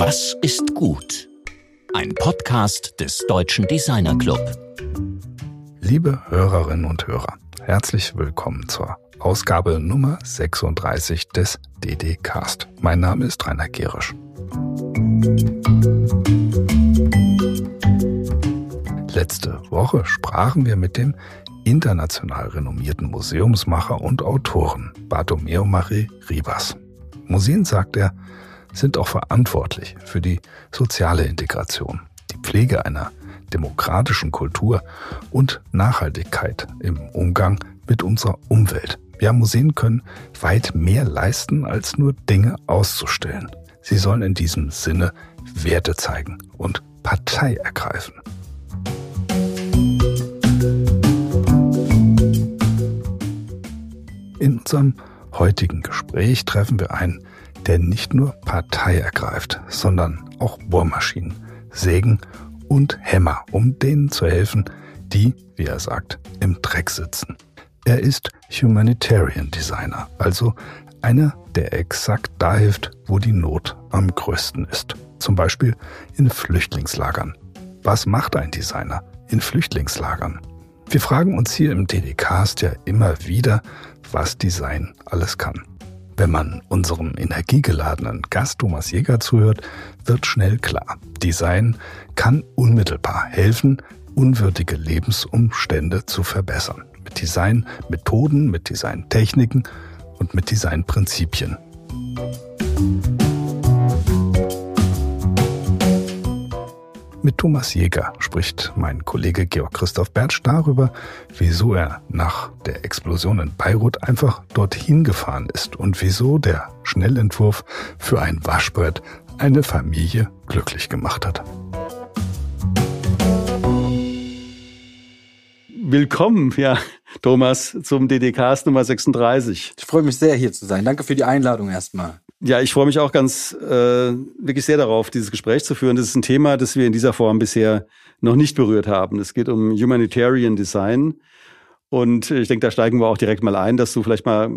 Was ist gut? Ein Podcast des Deutschen Designer Club. Liebe Hörerinnen und Hörer, herzlich willkommen zur Ausgabe Nummer 36 des DD Cast. Mein Name ist Rainer Gerisch. Letzte Woche sprachen wir mit dem international renommierten Museumsmacher und Autoren Bartomeo Marie Ribas. Museen, sagt er, sind auch verantwortlich für die soziale Integration, die Pflege einer demokratischen Kultur und Nachhaltigkeit im Umgang mit unserer Umwelt. Ja, Museen können weit mehr leisten, als nur Dinge auszustellen. Sie sollen in diesem Sinne Werte zeigen und Partei ergreifen. In unserem heutigen Gespräch treffen wir einen, der nicht nur Partei ergreift, sondern auch Bohrmaschinen, Sägen und Hämmer, um denen zu helfen, die, wie er sagt, im Dreck sitzen. Er ist Humanitarian Designer, also einer, der exakt da hilft, wo die Not am größten ist. Zum Beispiel in Flüchtlingslagern. Was macht ein Designer in Flüchtlingslagern? Wir fragen uns hier im DDcast ja immer wieder, was Design alles kann. Wenn man unserem energiegeladenen Gast Thomas Jäger zuhört, wird schnell klar, Design kann unmittelbar helfen, unwürdige Lebensumstände zu verbessern. Mit Designmethoden, mit Designtechniken und mit Designprinzipien. Thomas Jäger spricht mein Kollege Georg Christoph Bertsch darüber, wieso er nach der Explosion in Beirut einfach dorthin gefahren ist und wieso der Schnellentwurf für ein Waschbrett eine Familie glücklich gemacht hat. Willkommen, ja, Thomas, zum DDKs Nummer 36. Ich freue mich sehr, hier zu sein. Danke für die Einladung erstmal. Ja, ich freue mich auch ganz äh, wirklich sehr darauf, dieses Gespräch zu führen. Das ist ein Thema, das wir in dieser Form bisher noch nicht berührt haben. Es geht um Humanitarian Design. Und ich denke, da steigen wir auch direkt mal ein, dass du vielleicht mal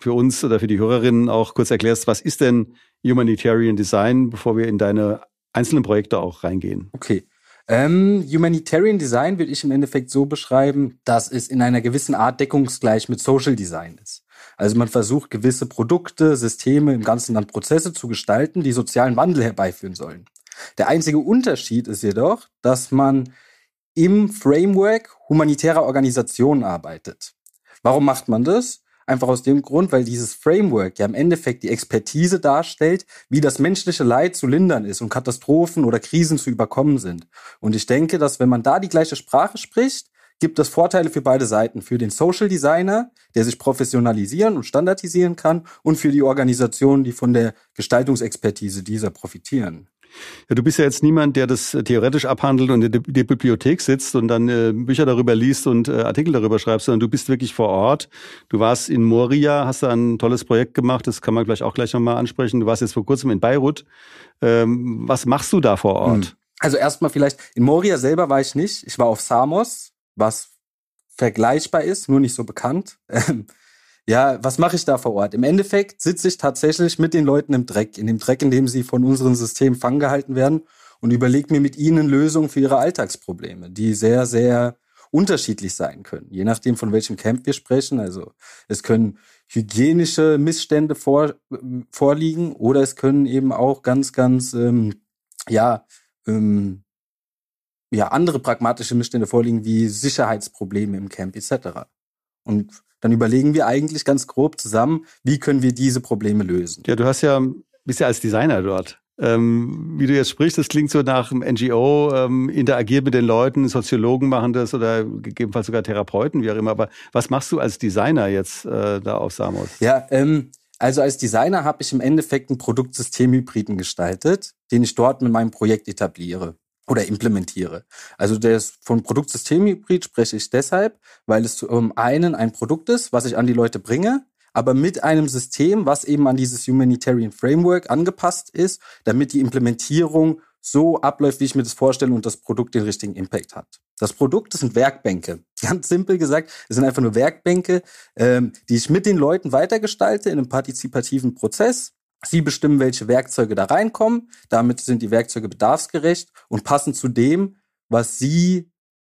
für uns oder für die Hörerinnen auch kurz erklärst, was ist denn Humanitarian Design, bevor wir in deine einzelnen Projekte auch reingehen. Okay. Ähm, Humanitarian Design würde ich im Endeffekt so beschreiben, dass es in einer gewissen Art deckungsgleich mit Social Design ist. Also man versucht gewisse Produkte, Systeme, im ganzen Land Prozesse zu gestalten, die sozialen Wandel herbeiführen sollen. Der einzige Unterschied ist jedoch, dass man im Framework humanitärer Organisationen arbeitet. Warum macht man das? Einfach aus dem Grund, weil dieses Framework ja im Endeffekt die Expertise darstellt, wie das menschliche Leid zu lindern ist und Katastrophen oder Krisen zu überkommen sind. Und ich denke, dass wenn man da die gleiche Sprache spricht, gibt es Vorteile für beide Seiten. Für den Social Designer, der sich professionalisieren und standardisieren kann, und für die Organisationen, die von der Gestaltungsexpertise dieser profitieren. Ja, du bist ja jetzt niemand, der das äh, theoretisch abhandelt und in der Bibliothek sitzt und dann äh, Bücher darüber liest und äh, Artikel darüber schreibst, sondern du bist wirklich vor Ort. Du warst in Moria, hast da ein tolles Projekt gemacht, das kann man gleich auch gleich nochmal ansprechen. Du warst jetzt vor kurzem in Beirut. Ähm, was machst du da vor Ort? Hm. Also erstmal vielleicht, in Moria selber war ich nicht. Ich war auf Samos, was vergleichbar ist, nur nicht so bekannt. Ja, was mache ich da vor Ort? Im Endeffekt sitze ich tatsächlich mit den Leuten im Dreck, in dem Dreck, in dem sie von unserem System fangen gehalten werden und überlege mir mit ihnen Lösungen für ihre Alltagsprobleme, die sehr, sehr unterschiedlich sein können, je nachdem, von welchem Camp wir sprechen. Also es können hygienische Missstände vor, vorliegen oder es können eben auch ganz, ganz, ähm, ja, ähm, ja, andere pragmatische Missstände vorliegen, wie Sicherheitsprobleme im Camp etc. Und dann überlegen wir eigentlich ganz grob zusammen, wie können wir diese Probleme lösen. Ja, du hast ja, bist ja als Designer dort. Ähm, wie du jetzt sprichst, das klingt so nach einem NGO, ähm, interagiert mit den Leuten, Soziologen machen das oder gegebenenfalls sogar Therapeuten, wie auch immer. Aber was machst du als Designer jetzt äh, da auf Samos? Ja, ähm, also als Designer habe ich im Endeffekt ein Produktsystemhybriden gestaltet, den ich dort mit meinem Projekt etabliere oder implementiere. Also das von Produktsystemhybrid spreche ich deshalb, weil es zum einen ein Produkt ist, was ich an die Leute bringe, aber mit einem System, was eben an dieses Humanitarian Framework angepasst ist, damit die Implementierung so abläuft, wie ich mir das vorstelle und das Produkt den richtigen Impact hat. Das Produkt, das sind Werkbänke. Ganz simpel gesagt, es sind einfach nur Werkbänke, ähm, die ich mit den Leuten weitergestalte in einem partizipativen Prozess Sie bestimmen, welche Werkzeuge da reinkommen. Damit sind die Werkzeuge bedarfsgerecht und passen zu dem, was Sie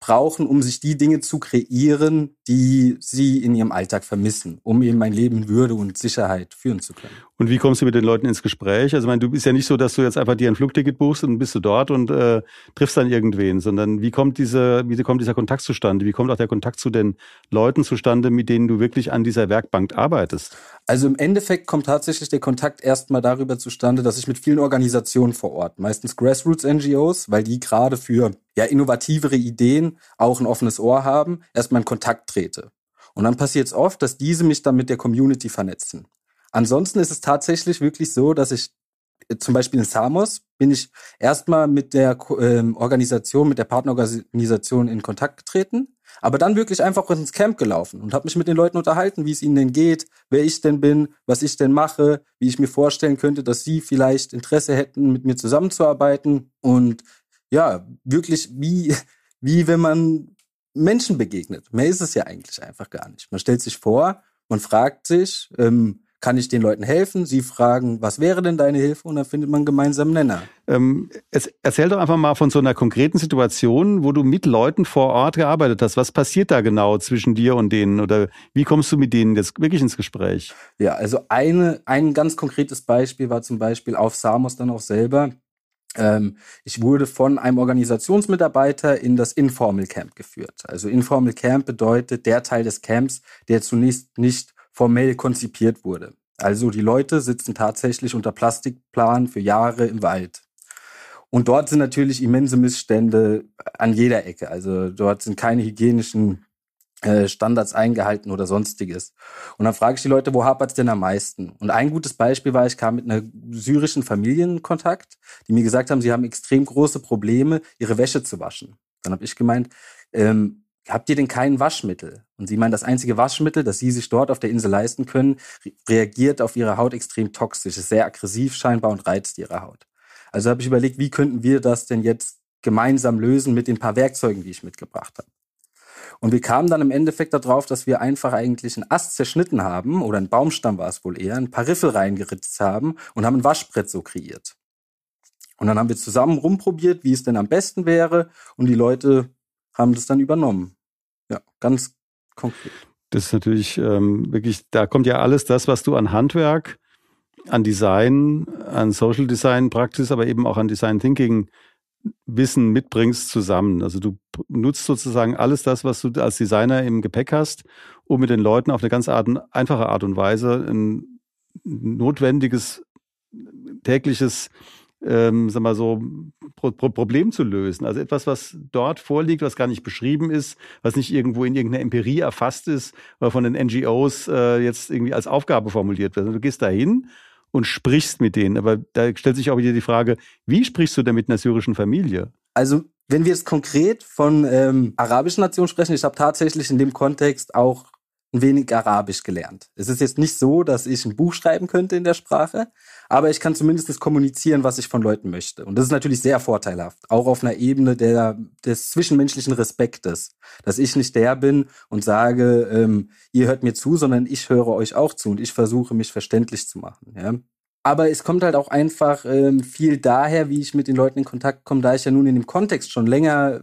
brauchen, um sich die Dinge zu kreieren, die sie in ihrem Alltag vermissen, um eben ein Leben Würde und Sicherheit führen zu können. Und wie kommst du mit den Leuten ins Gespräch? Also, ich meine, du bist ja nicht so, dass du jetzt einfach dir ein Flugticket buchst und bist du dort und äh, triffst dann irgendwen, sondern wie kommt diese, wie kommt dieser Kontakt zustande? Wie kommt auch der Kontakt zu den Leuten zustande, mit denen du wirklich an dieser Werkbank arbeitest? Also im Endeffekt kommt tatsächlich der Kontakt erstmal darüber zustande, dass ich mit vielen Organisationen vor Ort, meistens Grassroots-NGOs, weil die gerade für ja, innovativere Ideen auch ein offenes Ohr haben, erstmal in Kontakt trete. Und dann passiert es oft, dass diese mich dann mit der Community vernetzen. Ansonsten ist es tatsächlich wirklich so, dass ich äh, zum Beispiel in Samos bin ich erstmal mit der ähm, Organisation, mit der Partnerorganisation in Kontakt getreten, aber dann wirklich einfach ins Camp gelaufen und habe mich mit den Leuten unterhalten, wie es ihnen denn geht, wer ich denn bin, was ich denn mache, wie ich mir vorstellen könnte, dass sie vielleicht Interesse hätten, mit mir zusammenzuarbeiten und ja, wirklich wie, wie wenn man Menschen begegnet. Mehr ist es ja eigentlich einfach gar nicht. Man stellt sich vor, man fragt sich, ähm, kann ich den Leuten helfen? Sie fragen, was wäre denn deine Hilfe? Und dann findet man einen gemeinsamen Nenner. Ähm, erzähl doch einfach mal von so einer konkreten Situation, wo du mit Leuten vor Ort gearbeitet hast. Was passiert da genau zwischen dir und denen? Oder wie kommst du mit denen jetzt wirklich ins Gespräch? Ja, also eine, ein ganz konkretes Beispiel war zum Beispiel auf Samos dann auch selber. Ähm, ich wurde von einem Organisationsmitarbeiter in das Informal Camp geführt. Also Informal Camp bedeutet der Teil des Camps, der zunächst nicht formell konzipiert wurde. Also die Leute sitzen tatsächlich unter Plastikplan für Jahre im Wald. Und dort sind natürlich immense Missstände an jeder Ecke. Also dort sind keine hygienischen äh, Standards eingehalten oder sonstiges. Und dann frage ich die Leute, wo hapert es denn am meisten? Und ein gutes Beispiel war, ich kam mit einer syrischen Familie in Kontakt, die mir gesagt haben, sie haben extrem große Probleme, ihre Wäsche zu waschen. Dann habe ich gemeint, ähm, habt ihr denn kein Waschmittel? Und sie meinen, das einzige Waschmittel, das sie sich dort auf der Insel leisten können, reagiert auf ihre Haut extrem toxisch, ist sehr aggressiv scheinbar und reizt ihre Haut. Also habe ich überlegt, wie könnten wir das denn jetzt gemeinsam lösen mit den paar Werkzeugen, die ich mitgebracht habe. Und wir kamen dann im Endeffekt darauf, dass wir einfach eigentlich einen Ast zerschnitten haben, oder ein Baumstamm war es wohl eher, ein paar Riffel reingeritzt haben und haben ein Waschbrett so kreiert. Und dann haben wir zusammen rumprobiert, wie es denn am besten wäre, und die Leute haben das dann übernommen. Ja, ganz konkret. Das ist natürlich ähm, wirklich, da kommt ja alles das, was du an Handwerk, an Design, an Social Design Praxis, aber eben auch an Design Thinking Wissen mitbringst, zusammen. Also du nutzt sozusagen alles das, was du als Designer im Gepäck hast, um mit den Leuten auf eine ganz Art, einfache Art und Weise ein notwendiges tägliches ähm, sag mal so, Pro Pro Problem zu lösen. Also etwas, was dort vorliegt, was gar nicht beschrieben ist, was nicht irgendwo in irgendeiner Empirie erfasst ist, oder von den NGOs äh, jetzt irgendwie als Aufgabe formuliert wird. Also du gehst dahin und sprichst mit denen. Aber da stellt sich auch wieder die Frage, wie sprichst du denn mit einer syrischen Familie? Also wenn wir jetzt konkret von ähm, arabischen Nationen sprechen, ich habe tatsächlich in dem Kontext auch ein wenig Arabisch gelernt. Es ist jetzt nicht so, dass ich ein Buch schreiben könnte in der Sprache, aber ich kann zumindest kommunizieren, was ich von Leuten möchte. Und das ist natürlich sehr vorteilhaft, auch auf einer Ebene der, des zwischenmenschlichen Respektes, dass ich nicht der bin und sage, ähm, ihr hört mir zu, sondern ich höre euch auch zu und ich versuche, mich verständlich zu machen. Ja? Aber es kommt halt auch einfach ähm, viel daher, wie ich mit den Leuten in Kontakt komme, da ich ja nun in dem Kontext schon länger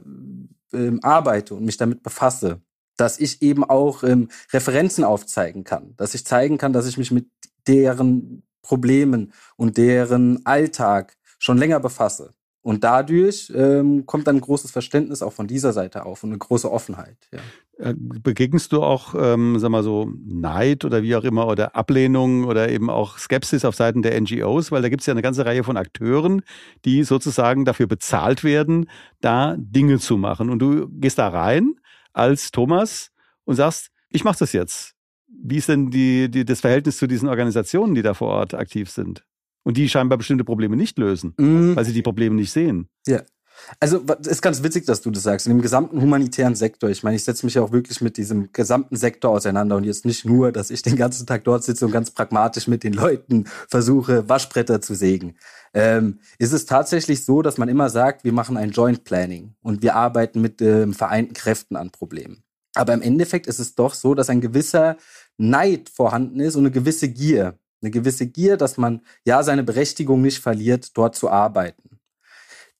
ähm, arbeite und mich damit befasse dass ich eben auch ähm, Referenzen aufzeigen kann, dass ich zeigen kann, dass ich mich mit deren Problemen und deren Alltag schon länger befasse. Und dadurch ähm, kommt dann ein großes Verständnis auch von dieser Seite auf und eine große Offenheit. Ja. Äh, begegnest du auch, ähm, sag mal so, Neid oder wie auch immer oder Ablehnung oder eben auch Skepsis auf Seiten der NGOs? Weil da gibt es ja eine ganze Reihe von Akteuren, die sozusagen dafür bezahlt werden, da Dinge zu machen. Und du gehst da rein als Thomas und sagst, ich mache das jetzt. Wie ist denn die, die, das Verhältnis zu diesen Organisationen, die da vor Ort aktiv sind? Und die scheinbar bestimmte Probleme nicht lösen, mm. weil sie die Probleme nicht sehen. Ja. Also es ist ganz witzig, dass du das sagst. In dem gesamten humanitären Sektor, ich meine, ich setze mich ja auch wirklich mit diesem gesamten Sektor auseinander und jetzt nicht nur, dass ich den ganzen Tag dort sitze und ganz pragmatisch mit den Leuten versuche, Waschbretter zu sägen. Ähm, ist es tatsächlich so, dass man immer sagt, wir machen ein Joint Planning und wir arbeiten mit ähm, vereinten Kräften an Problemen. Aber im Endeffekt ist es doch so, dass ein gewisser Neid vorhanden ist und eine gewisse Gier. Eine gewisse Gier, dass man ja seine Berechtigung nicht verliert, dort zu arbeiten.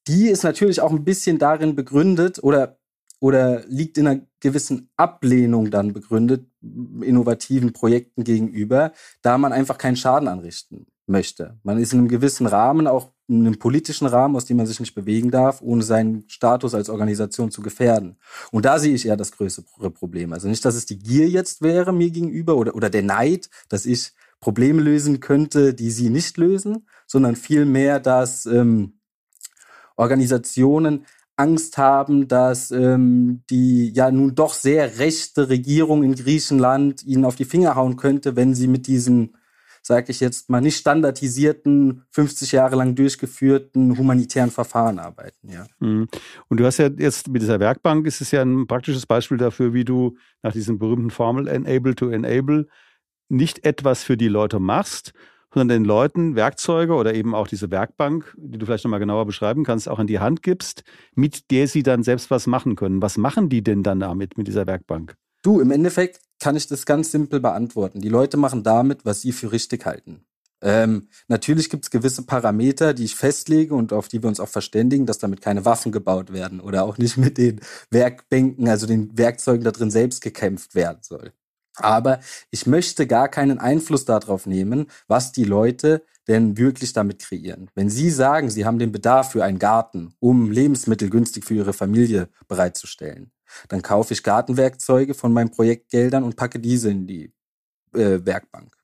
Die ist natürlich auch ein bisschen darin begründet oder, oder liegt in einer gewissen Ablehnung dann begründet, innovativen Projekten gegenüber, da man einfach keinen Schaden anrichten möchte. Man ist in einem gewissen Rahmen, auch in einem politischen Rahmen, aus dem man sich nicht bewegen darf, ohne seinen Status als Organisation zu gefährden. Und da sehe ich eher das größere Problem. Also nicht, dass es die Gier jetzt wäre mir gegenüber oder, oder der Neid, dass ich Probleme lösen könnte, die sie nicht lösen, sondern vielmehr, dass ähm, Organisationen Angst haben, dass ähm, die ja nun doch sehr rechte Regierung in Griechenland ihnen auf die Finger hauen könnte, wenn sie mit diesen sage ich jetzt mal, nicht standardisierten, 50 Jahre lang durchgeführten humanitären Verfahren arbeiten. Ja. Mhm. Und du hast ja jetzt mit dieser Werkbank, ist es ja ein praktisches Beispiel dafür, wie du nach diesem berühmten Formel Enable to Enable nicht etwas für die Leute machst, sondern den Leuten Werkzeuge oder eben auch diese Werkbank, die du vielleicht nochmal genauer beschreiben kannst, auch in die Hand gibst, mit der sie dann selbst was machen können. Was machen die denn dann damit, mit dieser Werkbank? Du, im Endeffekt kann ich das ganz simpel beantworten. Die Leute machen damit, was sie für richtig halten. Ähm, natürlich gibt es gewisse Parameter, die ich festlege und auf die wir uns auch verständigen, dass damit keine Waffen gebaut werden oder auch nicht mit den Werkbänken, also den Werkzeugen da drin selbst gekämpft werden soll. Aber ich möchte gar keinen Einfluss darauf nehmen, was die Leute denn wirklich damit kreieren. Wenn Sie sagen, Sie haben den Bedarf für einen Garten, um Lebensmittel günstig für Ihre Familie bereitzustellen, dann kaufe ich Gartenwerkzeuge von meinen Projektgeldern und packe diese in die äh, Werkbank.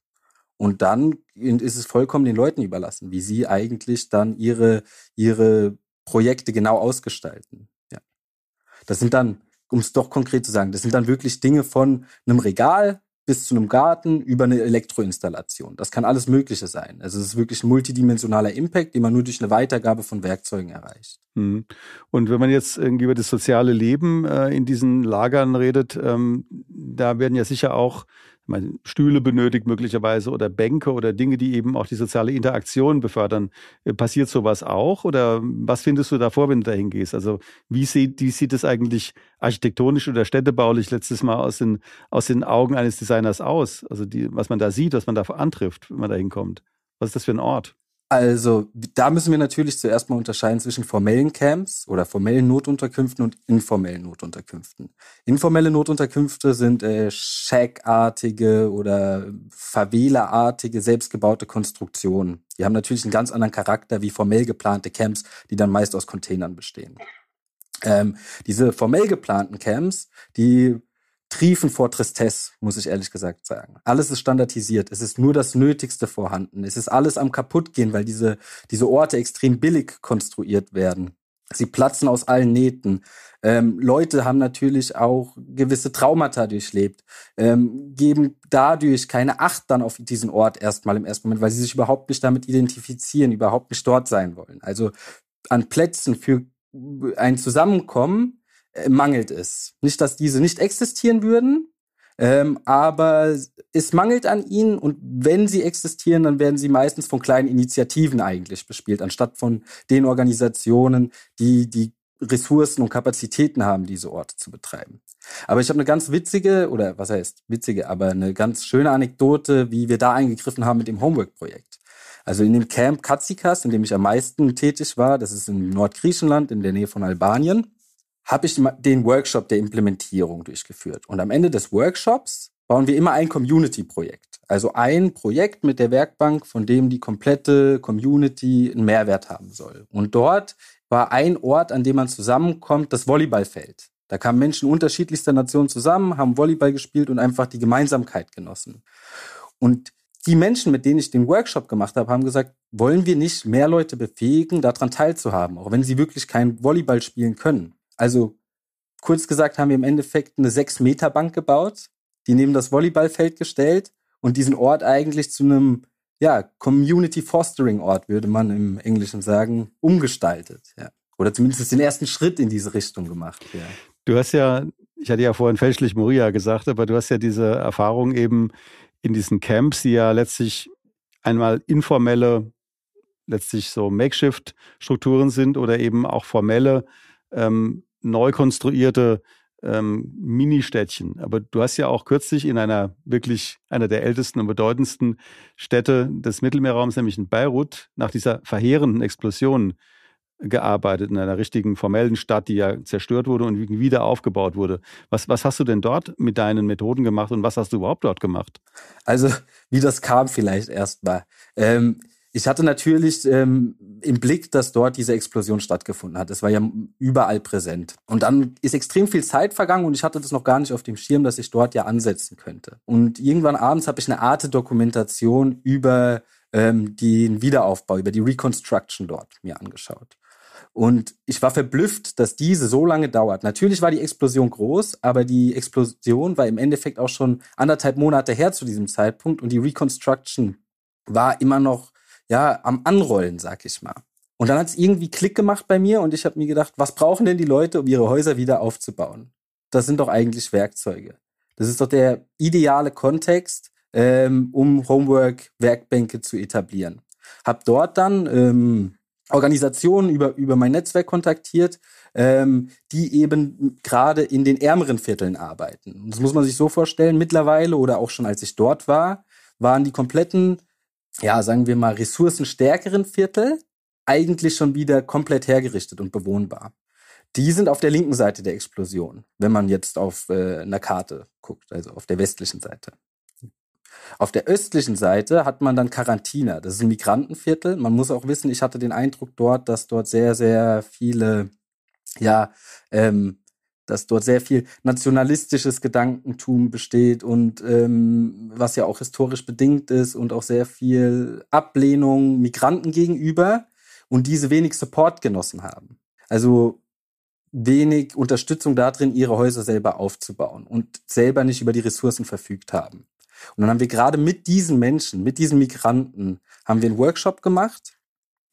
Und dann ist es vollkommen den Leuten überlassen, wie sie eigentlich dann ihre, ihre Projekte genau ausgestalten. Ja. Das sind dann, um es doch konkret zu sagen, das sind dann wirklich Dinge von einem Regal bis zu einem Garten über eine Elektroinstallation. Das kann alles Mögliche sein. Also es ist wirklich ein multidimensionaler Impact, den man nur durch eine Weitergabe von Werkzeugen erreicht. Mhm. Und wenn man jetzt irgendwie über das soziale Leben äh, in diesen Lagern redet, ähm, da werden ja sicher auch meine, Stühle benötigt möglicherweise oder Bänke oder Dinge, die eben auch die soziale Interaktion befördern. Äh, passiert sowas auch oder was findest du davor, wenn du dahin gehst? Also wie sieht, wie sieht es eigentlich architektonisch oder städtebaulich letztes Mal aus den, aus den Augen eines Designers aus? Also die, was man da sieht, was man da antrifft, wenn man da hinkommt. Was ist das für ein Ort? Also, da müssen wir natürlich zuerst mal unterscheiden zwischen formellen Camps oder formellen Notunterkünften und informellen Notunterkünften. Informelle Notunterkünfte sind äh, Shack-artige oder Favela-artige, selbstgebaute Konstruktionen. Die haben natürlich einen ganz anderen Charakter wie formell geplante Camps, die dann meist aus Containern bestehen. Ähm, diese formell geplanten Camps, die triefen vor Tristesse, muss ich ehrlich gesagt sagen. Alles ist standardisiert. Es ist nur das Nötigste vorhanden. Es ist alles am kaputtgehen, weil diese, diese Orte extrem billig konstruiert werden. Sie platzen aus allen Nähten. Ähm, Leute haben natürlich auch gewisse Traumata durchlebt, ähm, geben dadurch keine Acht dann auf diesen Ort erstmal im ersten Moment, weil sie sich überhaupt nicht damit identifizieren, überhaupt nicht dort sein wollen. Also an Plätzen für ein Zusammenkommen mangelt es. Nicht, dass diese nicht existieren würden, ähm, aber es mangelt an ihnen und wenn sie existieren, dann werden sie meistens von kleinen Initiativen eigentlich bespielt, anstatt von den Organisationen, die die Ressourcen und Kapazitäten haben, diese Orte zu betreiben. Aber ich habe eine ganz witzige, oder was heißt witzige, aber eine ganz schöne Anekdote, wie wir da eingegriffen haben mit dem Homework-Projekt. Also in dem Camp Katsikas, in dem ich am meisten tätig war, das ist in Nordgriechenland, in der Nähe von Albanien, habe ich den Workshop der Implementierung durchgeführt. Und am Ende des Workshops bauen wir immer ein Community-Projekt. Also ein Projekt mit der Werkbank, von dem die komplette Community einen Mehrwert haben soll. Und dort war ein Ort, an dem man zusammenkommt, das Volleyballfeld. Da kamen Menschen unterschiedlichster Nationen zusammen, haben Volleyball gespielt und einfach die Gemeinsamkeit genossen. Und die Menschen, mit denen ich den Workshop gemacht habe, haben gesagt, wollen wir nicht mehr Leute befähigen, daran teilzuhaben, auch wenn sie wirklich kein Volleyball spielen können. Also kurz gesagt haben wir im Endeffekt eine 6-Meter-Bank gebaut, die neben das Volleyballfeld gestellt und diesen Ort eigentlich zu einem ja, Community Fostering Ort, würde man im Englischen sagen, umgestaltet. Ja. Oder zumindest den ersten Schritt in diese Richtung gemacht. Ja. Du hast ja, ich hatte ja vorhin fälschlich Moria gesagt, aber du hast ja diese Erfahrung eben in diesen Camps, die ja letztlich einmal informelle, letztlich so Makeshift-Strukturen sind oder eben auch formelle ähm, neu konstruierte ähm, Mini-Städtchen. Aber du hast ja auch kürzlich in einer wirklich einer der ältesten und bedeutendsten Städte des Mittelmeerraums, nämlich in Beirut, nach dieser verheerenden Explosion gearbeitet, in einer richtigen formellen Stadt, die ja zerstört wurde und wieder aufgebaut wurde. Was, was hast du denn dort mit deinen Methoden gemacht und was hast du überhaupt dort gemacht? Also, wie das kam vielleicht erstmal. Ähm, ich hatte natürlich ähm, im Blick, dass dort diese Explosion stattgefunden hat. Es war ja überall präsent. Und dann ist extrem viel Zeit vergangen und ich hatte das noch gar nicht auf dem Schirm, dass ich dort ja ansetzen könnte. Und irgendwann abends habe ich eine Art Dokumentation über ähm, den Wiederaufbau, über die Reconstruction dort mir angeschaut. Und ich war verblüfft, dass diese so lange dauert. Natürlich war die Explosion groß, aber die Explosion war im Endeffekt auch schon anderthalb Monate her zu diesem Zeitpunkt und die Reconstruction war immer noch ja am Anrollen, sag ich mal. Und dann hat es irgendwie Klick gemacht bei mir und ich habe mir gedacht, was brauchen denn die Leute, um ihre Häuser wieder aufzubauen? Das sind doch eigentlich Werkzeuge. Das ist doch der ideale Kontext, ähm, um Homework-Werkbänke zu etablieren. Hab dort dann ähm, Organisationen über, über mein Netzwerk kontaktiert, ähm, die eben gerade in den ärmeren Vierteln arbeiten. das muss man sich so vorstellen, mittlerweile oder auch schon als ich dort war, waren die kompletten, ja, sagen wir mal, ressourcenstärkeren Viertel eigentlich schon wieder komplett hergerichtet und bewohnbar. Die sind auf der linken Seite der Explosion, wenn man jetzt auf äh, einer Karte guckt, also auf der westlichen Seite. Auf der östlichen Seite hat man dann Quarantina. Das ist ein Migrantenviertel. Man muss auch wissen, ich hatte den Eindruck dort, dass dort sehr, sehr viele, ja, ähm, dass dort sehr viel nationalistisches Gedankentum besteht und ähm, was ja auch historisch bedingt ist und auch sehr viel Ablehnung Migranten gegenüber und diese wenig Support genossen haben. Also wenig Unterstützung darin, ihre Häuser selber aufzubauen und selber nicht über die Ressourcen verfügt haben. Und dann haben wir gerade mit diesen Menschen, mit diesen Migranten, haben wir einen Workshop gemacht,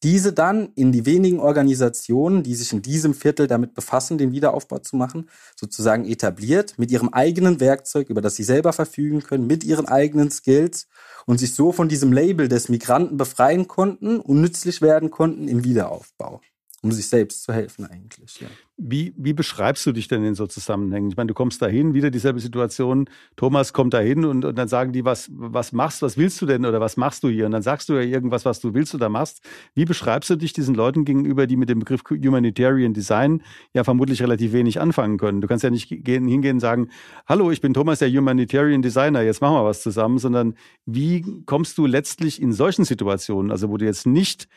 diese dann in die wenigen Organisationen, die sich in diesem Viertel damit befassen, den Wiederaufbau zu machen, sozusagen etabliert, mit ihrem eigenen Werkzeug, über das sie selber verfügen können, mit ihren eigenen Skills und sich so von diesem Label des Migranten befreien konnten und nützlich werden konnten im Wiederaufbau um sich selbst zu helfen eigentlich. Ja. Wie, wie beschreibst du dich denn in so Zusammenhängen? Ich meine, du kommst dahin, wieder dieselbe Situation. Thomas kommt dahin und, und dann sagen die, was, was machst, was willst du denn oder was machst du hier? Und dann sagst du ja irgendwas, was du willst oder machst. Wie beschreibst du dich diesen Leuten gegenüber, die mit dem Begriff Humanitarian Design ja vermutlich relativ wenig anfangen können? Du kannst ja nicht gehen, hingehen und sagen, hallo, ich bin Thomas, der Humanitarian Designer, jetzt machen wir was zusammen, sondern wie kommst du letztlich in solchen Situationen, also wo du jetzt nicht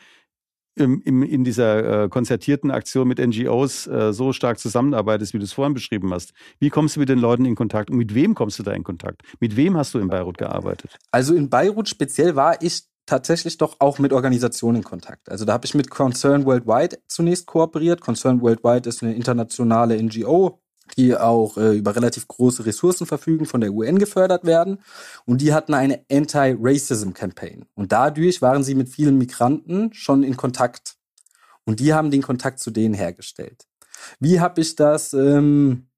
im, im, in dieser äh, konzertierten Aktion mit NGOs äh, so stark zusammenarbeitest, wie du es vorhin beschrieben hast. Wie kommst du mit den Leuten in Kontakt und mit wem kommst du da in Kontakt? Mit wem hast du in Beirut gearbeitet? Also in Beirut speziell war ich tatsächlich doch auch mit Organisationen in Kontakt. Also da habe ich mit Concern Worldwide zunächst kooperiert. Concern Worldwide ist eine internationale NGO, die auch äh, über relativ große Ressourcen verfügen, von der UN gefördert werden. Und die hatten eine Anti-Racism-Campaign. Und dadurch waren sie mit vielen Migranten schon in Kontakt. Und die haben den Kontakt zu denen hergestellt. Wie habe ich das ähm,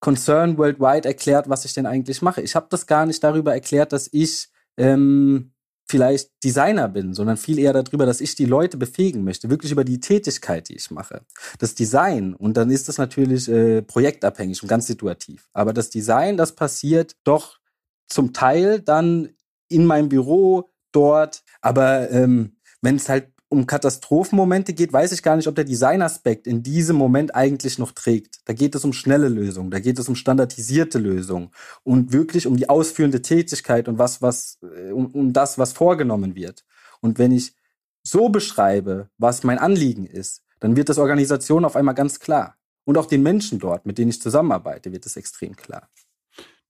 Concern Worldwide erklärt, was ich denn eigentlich mache? Ich habe das gar nicht darüber erklärt, dass ich ähm, vielleicht Designer bin, sondern viel eher darüber, dass ich die Leute befähigen möchte, wirklich über die Tätigkeit, die ich mache. Das Design, und dann ist das natürlich äh, projektabhängig und ganz situativ, aber das Design, das passiert doch zum Teil dann in meinem Büro dort, aber ähm, wenn es halt um Katastrophenmomente geht, weiß ich gar nicht, ob der Designaspekt in diesem Moment eigentlich noch trägt. Da geht es um schnelle Lösungen, da geht es um standardisierte Lösungen und wirklich um die ausführende Tätigkeit und was, was, äh, um, um das, was vorgenommen wird. Und wenn ich so beschreibe, was mein Anliegen ist, dann wird das Organisation auf einmal ganz klar. Und auch den Menschen dort, mit denen ich zusammenarbeite, wird es extrem klar.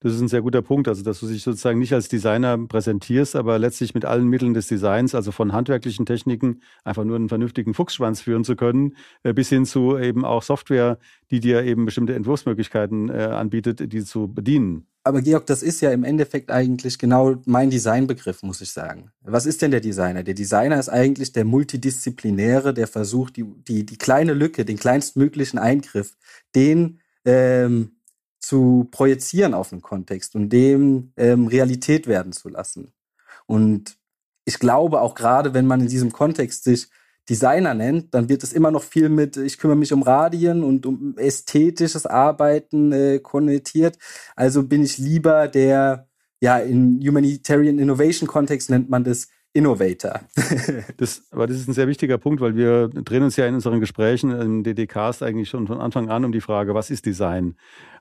Das ist ein sehr guter Punkt. Also, dass du dich sozusagen nicht als Designer präsentierst, aber letztlich mit allen Mitteln des Designs, also von handwerklichen Techniken, einfach nur einen vernünftigen Fuchsschwanz führen zu können, äh, bis hin zu eben auch Software, die dir eben bestimmte Entwurfsmöglichkeiten äh, anbietet, die zu bedienen. Aber Georg, das ist ja im Endeffekt eigentlich genau mein Designbegriff, muss ich sagen. Was ist denn der Designer? Der Designer ist eigentlich der Multidisziplinäre, der versucht, die, die, die kleine Lücke, den kleinstmöglichen Eingriff, den ähm, zu projizieren auf einen Kontext und dem ähm, Realität werden zu lassen. Und ich glaube auch gerade, wenn man in diesem Kontext sich Designer nennt, dann wird es immer noch viel mit, ich kümmere mich um Radien und um ästhetisches Arbeiten äh, konnotiert. Also bin ich lieber der, ja, in Humanitarian Innovation Kontext nennt man das Innovator. das, aber das ist ein sehr wichtiger Punkt, weil wir drehen uns ja in unseren Gesprächen im DDCast eigentlich schon von Anfang an um die Frage, was ist Design?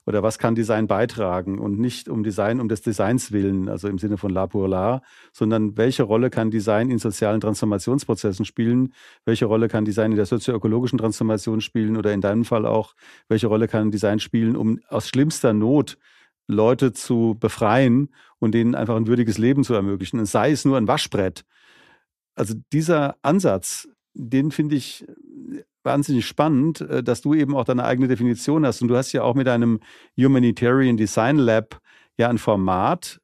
Oder was kann Design beitragen? Und nicht um Design um des Designs willen, also im Sinne von la pour la, sondern welche Rolle kann Design in sozialen Transformationsprozessen spielen? Welche Rolle kann Design in der sozioökologischen Transformation spielen? Oder in deinem Fall auch, welche Rolle kann Design spielen, um aus schlimmster Not Leute zu befreien und denen einfach ein würdiges Leben zu ermöglichen. Und sei es nur ein Waschbrett. Also dieser Ansatz, den finde ich wahnsinnig spannend, äh, dass du eben auch deine eigene Definition hast. Und du hast ja auch mit einem Humanitarian Design Lab ja ein Format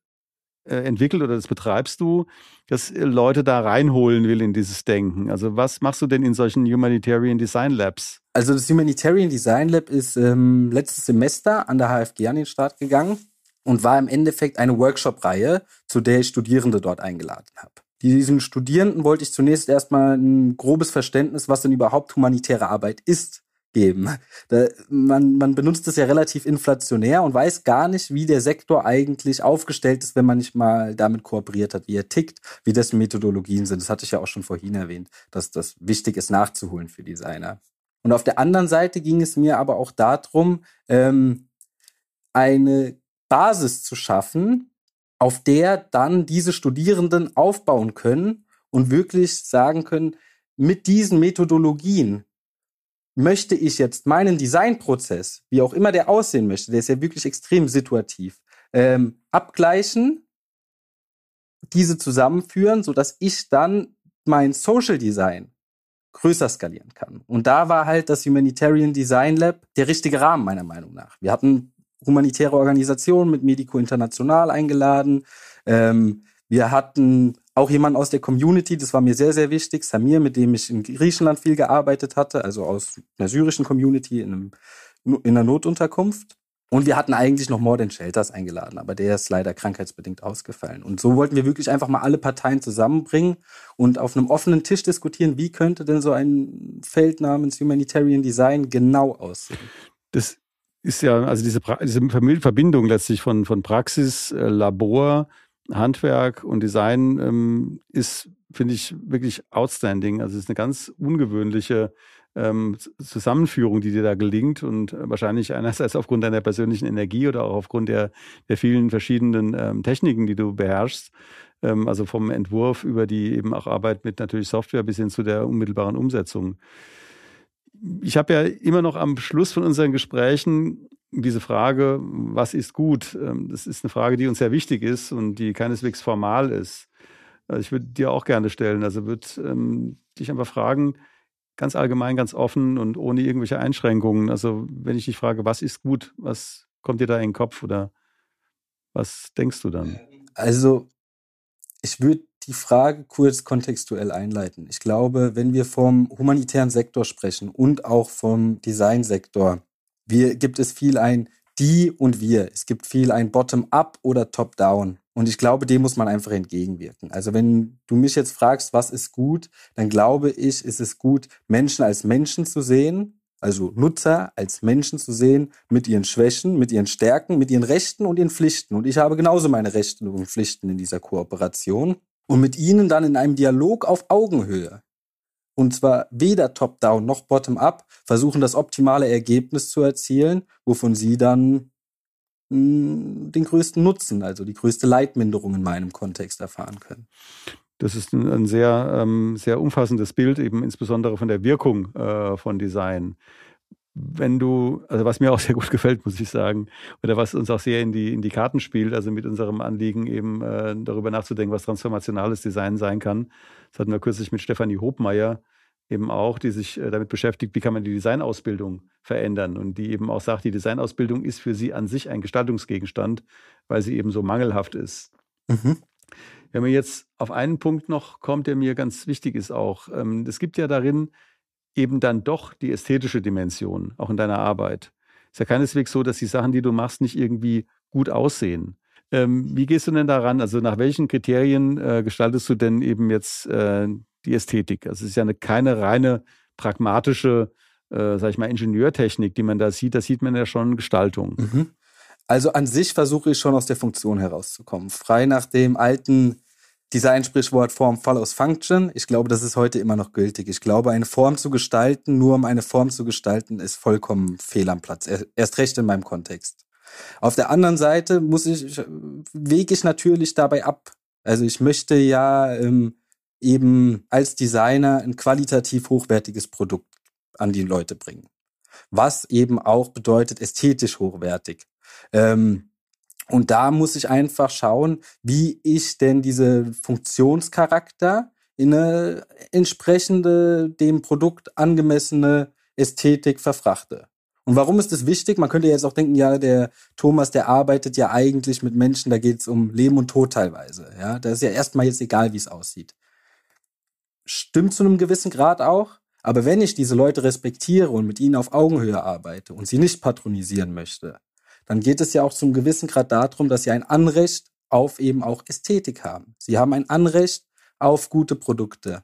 äh, entwickelt oder das betreibst du, das Leute da reinholen will in dieses Denken. Also was machst du denn in solchen Humanitarian Design Labs? Also das Humanitarian Design Lab ist ähm, letztes Semester an der HFG an den Start gegangen und war im Endeffekt eine Workshop-Reihe, zu der ich Studierende dort eingeladen habe. Diesen Studierenden wollte ich zunächst erstmal ein grobes Verständnis, was denn überhaupt humanitäre Arbeit ist, geben. Da, man, man benutzt es ja relativ inflationär und weiß gar nicht, wie der Sektor eigentlich aufgestellt ist, wenn man nicht mal damit kooperiert hat, wie er tickt, wie dessen Methodologien sind. Das hatte ich ja auch schon vorhin erwähnt, dass das wichtig ist nachzuholen für Designer. Und auf der anderen Seite ging es mir aber auch darum, ähm, eine Basis zu schaffen, auf der dann diese Studierenden aufbauen können und wirklich sagen können, mit diesen Methodologien möchte ich jetzt meinen Designprozess, wie auch immer der aussehen möchte, der ist ja wirklich extrem situativ, ähm, abgleichen, diese zusammenführen, so dass ich dann mein Social Design größer skalieren kann. Und da war halt das Humanitarian Design Lab der richtige Rahmen meiner Meinung nach. Wir hatten humanitäre Organisation mit Medico International eingeladen. Ähm, wir hatten auch jemanden aus der Community, das war mir sehr, sehr wichtig, Samir, mit dem ich in Griechenland viel gearbeitet hatte, also aus einer syrischen Community in, einem, in einer Notunterkunft. Und wir hatten eigentlich noch More Than Shelters eingeladen, aber der ist leider krankheitsbedingt ausgefallen. Und so wollten wir wirklich einfach mal alle Parteien zusammenbringen und auf einem offenen Tisch diskutieren, wie könnte denn so ein Feld namens Humanitarian Design genau aussehen. Das ist ja, also diese, diese Verbindung letztlich von, von Praxis, äh, Labor, Handwerk und Design ähm, ist, finde ich, wirklich outstanding. Also es ist eine ganz ungewöhnliche ähm, Zusammenführung, die dir da gelingt und wahrscheinlich einerseits aufgrund deiner persönlichen Energie oder auch aufgrund der, der vielen verschiedenen ähm, Techniken, die du beherrschst. Ähm, also vom Entwurf über die eben auch Arbeit mit natürlich Software bis hin zu der unmittelbaren Umsetzung ich habe ja immer noch am Schluss von unseren Gesprächen diese Frage, was ist gut? Ähm, das ist eine Frage, die uns sehr wichtig ist und die keineswegs formal ist. Also ich würde dir auch gerne stellen. Also würde ähm, dich einfach fragen, ganz allgemein, ganz offen und ohne irgendwelche Einschränkungen. Also wenn ich dich frage, was ist gut, was kommt dir da in den Kopf oder was denkst du dann? Also ich würde die Frage kurz kontextuell einleiten. Ich glaube, wenn wir vom humanitären Sektor sprechen und auch vom Designsektor, wir, gibt es viel ein die und wir. Es gibt viel ein Bottom-up oder Top-down. Und ich glaube, dem muss man einfach entgegenwirken. Also wenn du mich jetzt fragst, was ist gut, dann glaube ich, ist es gut, Menschen als Menschen zu sehen, also Nutzer als Menschen zu sehen, mit ihren Schwächen, mit ihren Stärken, mit ihren Rechten und ihren Pflichten. Und ich habe genauso meine Rechten und Pflichten in dieser Kooperation und mit ihnen dann in einem Dialog auf Augenhöhe und zwar weder top-down noch bottom-up versuchen, das optimale Ergebnis zu erzielen, wovon sie dann den größten Nutzen, also die größte Leitminderung in meinem Kontext erfahren können. Das ist ein, ein sehr, ähm, sehr umfassendes Bild, eben insbesondere von der Wirkung äh, von Design wenn du, also was mir auch sehr gut gefällt, muss ich sagen, oder was uns auch sehr in die, in die Karten spielt, also mit unserem Anliegen eben äh, darüber nachzudenken, was transformationales Design sein kann. Das hatten wir kürzlich mit Stefanie Hobmeier eben auch, die sich äh, damit beschäftigt, wie kann man die Designausbildung verändern und die eben auch sagt, die Designausbildung ist für sie an sich ein Gestaltungsgegenstand, weil sie eben so mangelhaft ist. Mhm. Wenn man jetzt auf einen Punkt noch kommt, der mir ganz wichtig ist auch, ähm, es gibt ja darin eben dann doch die ästhetische Dimension, auch in deiner Arbeit. Ist ja keineswegs so, dass die Sachen, die du machst, nicht irgendwie gut aussehen. Ähm, wie gehst du denn daran? Also nach welchen Kriterien äh, gestaltest du denn eben jetzt äh, die Ästhetik. Also es ist ja eine, keine reine pragmatische, äh, sag ich mal, Ingenieurtechnik, die man da sieht. Da sieht man ja schon Gestaltung. Mhm. Also an sich versuche ich schon aus der Funktion herauszukommen. Frei nach dem alten Design-Sprichwort Form follows Function. Ich glaube, das ist heute immer noch gültig. Ich glaube, eine Form zu gestalten, nur um eine Form zu gestalten, ist vollkommen fehl am Platz. Erst recht in meinem Kontext. Auf der anderen Seite muss ich, wege ich natürlich dabei ab. Also ich möchte ja ähm, eben als Designer ein qualitativ hochwertiges Produkt an die Leute bringen. Was eben auch bedeutet ästhetisch hochwertig. Ähm, und da muss ich einfach schauen, wie ich denn diese Funktionscharakter in eine entsprechende, dem Produkt angemessene Ästhetik verfrachte. Und warum ist das wichtig? Man könnte jetzt auch denken, ja, der Thomas, der arbeitet ja eigentlich mit Menschen, da geht es um Leben und Tod teilweise. Ja, da ist ja erstmal jetzt egal, wie es aussieht. Stimmt zu einem gewissen Grad auch. Aber wenn ich diese Leute respektiere und mit ihnen auf Augenhöhe arbeite und sie nicht patronisieren möchte, dann geht es ja auch zum gewissen Grad darum, dass sie ein Anrecht auf eben auch Ästhetik haben. Sie haben ein Anrecht auf gute Produkte.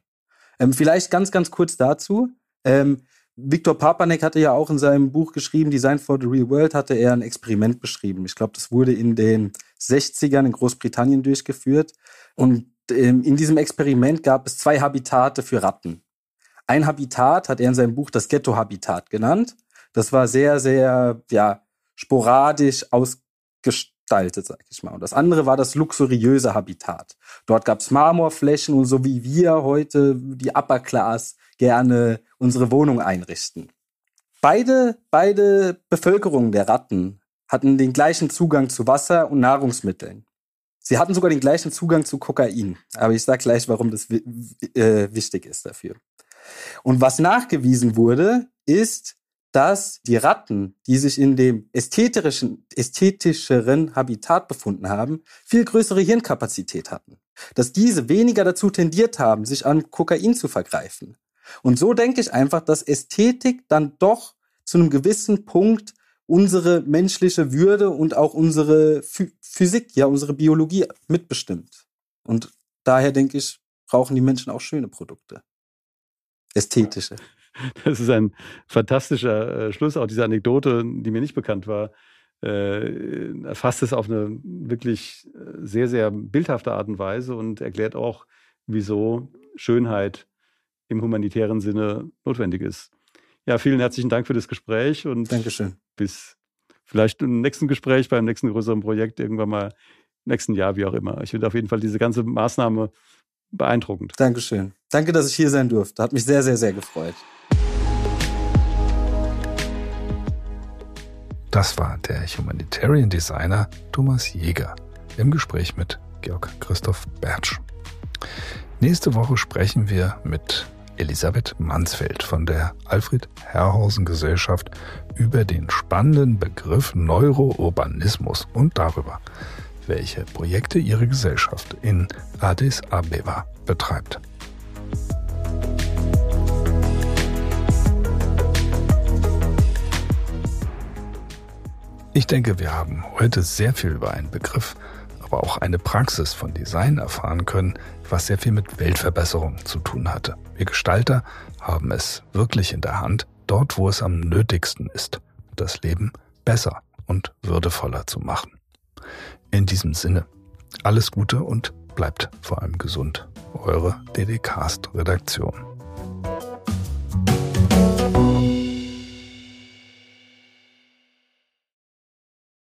Ähm, vielleicht ganz, ganz kurz dazu. Ähm, Viktor Papanek hatte ja auch in seinem Buch geschrieben, Design for the Real World, hatte er ein Experiment beschrieben. Ich glaube, das wurde in den 60ern in Großbritannien durchgeführt. Und in diesem Experiment gab es zwei Habitate für Ratten. Ein Habitat hat er in seinem Buch das Ghetto-Habitat genannt. Das war sehr, sehr, ja, sporadisch ausgestaltet, sag ich mal. Und das andere war das luxuriöse Habitat. Dort gab es Marmorflächen und so wie wir heute die Upper Class gerne unsere Wohnung einrichten. Beide, beide Bevölkerungen der Ratten hatten den gleichen Zugang zu Wasser und Nahrungsmitteln. Sie hatten sogar den gleichen Zugang zu Kokain. Aber ich sage gleich, warum das äh, wichtig ist dafür. Und was nachgewiesen wurde, ist, dass die Ratten, die sich in dem ästhetischen, ästhetischeren Habitat befunden haben, viel größere Hirnkapazität hatten. Dass diese weniger dazu tendiert haben, sich an Kokain zu vergreifen. Und so denke ich einfach, dass Ästhetik dann doch zu einem gewissen Punkt unsere menschliche Würde und auch unsere Physik, ja, unsere Biologie mitbestimmt. Und daher denke ich, brauchen die Menschen auch schöne Produkte. Ästhetische. Das ist ein fantastischer äh, Schluss. Auch diese Anekdote, die mir nicht bekannt war, äh, erfasst es auf eine wirklich äh, sehr, sehr bildhafte Art und Weise und erklärt auch, wieso Schönheit im humanitären Sinne notwendig ist. Ja, vielen herzlichen Dank für das Gespräch und Dankeschön. Bis vielleicht im nächsten Gespräch, beim nächsten größeren Projekt irgendwann mal nächsten Jahr, wie auch immer. Ich finde auf jeden Fall diese ganze Maßnahme beeindruckend. Dankeschön. Danke, dass ich hier sein durfte. Hat mich sehr, sehr, sehr gefreut. Das war der Humanitarian Designer Thomas Jäger im Gespräch mit Georg Christoph Bertsch. Nächste Woche sprechen wir mit Elisabeth Mansfeld von der Alfred Herrhausen Gesellschaft über den spannenden Begriff Neurourbanismus und darüber, welche Projekte ihre Gesellschaft in Addis Abeba betreibt. Ich denke, wir haben heute sehr viel über einen Begriff, aber auch eine Praxis von Design erfahren können, was sehr viel mit Weltverbesserung zu tun hatte. Wir Gestalter haben es wirklich in der Hand, dort wo es am nötigsten ist, das Leben besser und würdevoller zu machen. In diesem Sinne, alles Gute und bleibt vor allem gesund. Eure DDcast Redaktion.